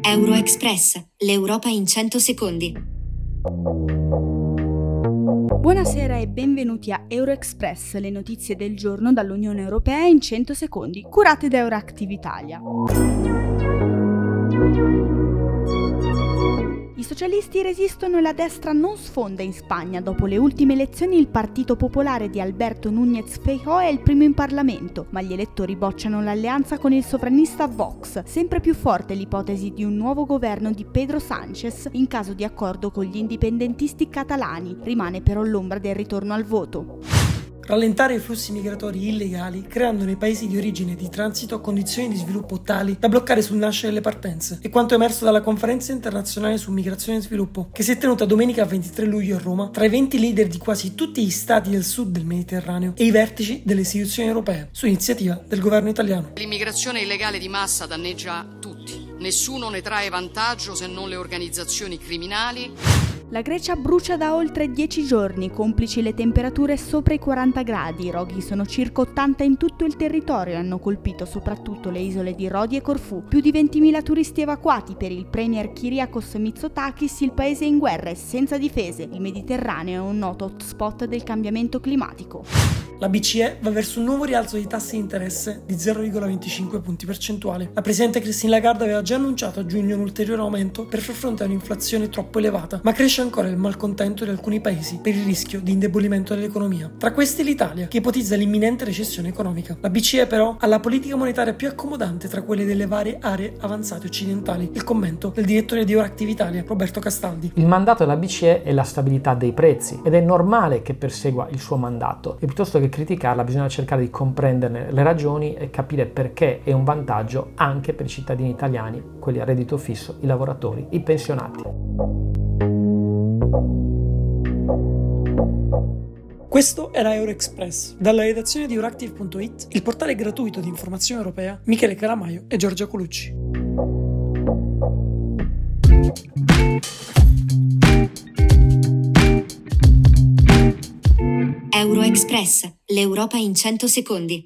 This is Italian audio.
Euroexpress, l'Europa in 100 secondi. Buonasera e benvenuti a Euroexpress, le notizie del giorno dall'Unione Europea in 100 secondi, curate da Euractiv Italia. I socialisti resistono e la destra non sfonda in Spagna. Dopo le ultime elezioni il Partito Popolare di Alberto Núñez Feijóo è il primo in Parlamento, ma gli elettori bocciano l'alleanza con il sovranista Vox. Sempre più forte l'ipotesi di un nuovo governo di Pedro Sánchez in caso di accordo con gli indipendentisti catalani. Rimane però l'ombra del ritorno al voto rallentare i flussi migratori illegali creando nei paesi di origine e di transito condizioni di sviluppo tali da bloccare sul nascere le partenze. E quanto emerso dalla conferenza internazionale su migrazione e sviluppo, che si è tenuta domenica 23 luglio a Roma, tra i 20 leader di quasi tutti gli stati del sud del Mediterraneo e i vertici delle istituzioni europee, su iniziativa del governo italiano. L'immigrazione illegale di massa danneggia tutti. Nessuno ne trae vantaggio se non le organizzazioni criminali la Grecia brucia da oltre 10 giorni, complici le temperature sopra i 40 gradi. I roghi sono circa 80 in tutto il territorio e hanno colpito soprattutto le isole di Rodi e Corfù. Più di 20.000 turisti evacuati per il premier Kyriakos Mitsotakis, il paese è in guerra e senza difese. Il Mediterraneo è un noto hotspot del cambiamento climatico. La BCE va verso un nuovo rialzo di tassi di interesse di 0,25 punti percentuali. La presidente Christine Lagarde aveva già annunciato a giugno un ulteriore aumento per far fronte a un'inflazione troppo elevata, ma cresce ancora il malcontento di alcuni paesi per il rischio di indebolimento dell'economia. Tra questi l'Italia, che ipotizza l'imminente recessione economica. La BCE però ha la politica monetaria più accomodante tra quelle delle varie aree avanzate occidentali. Il commento del direttore di Euractiv Italia, Roberto Castaldi. Il mandato della BCE è la stabilità dei prezzi ed è normale che persegua il suo mandato e piuttosto che criticarla bisogna cercare di comprenderne le ragioni e capire perché è un vantaggio anche per i cittadini italiani, quelli a reddito fisso, i lavoratori, i pensionati. Questo era Euroexpress. Dalla redazione di Euractiv.it, il portale gratuito di informazione europea, Michele Calamaio e Giorgia Colucci. Euroexpress, l'Europa in 100 secondi.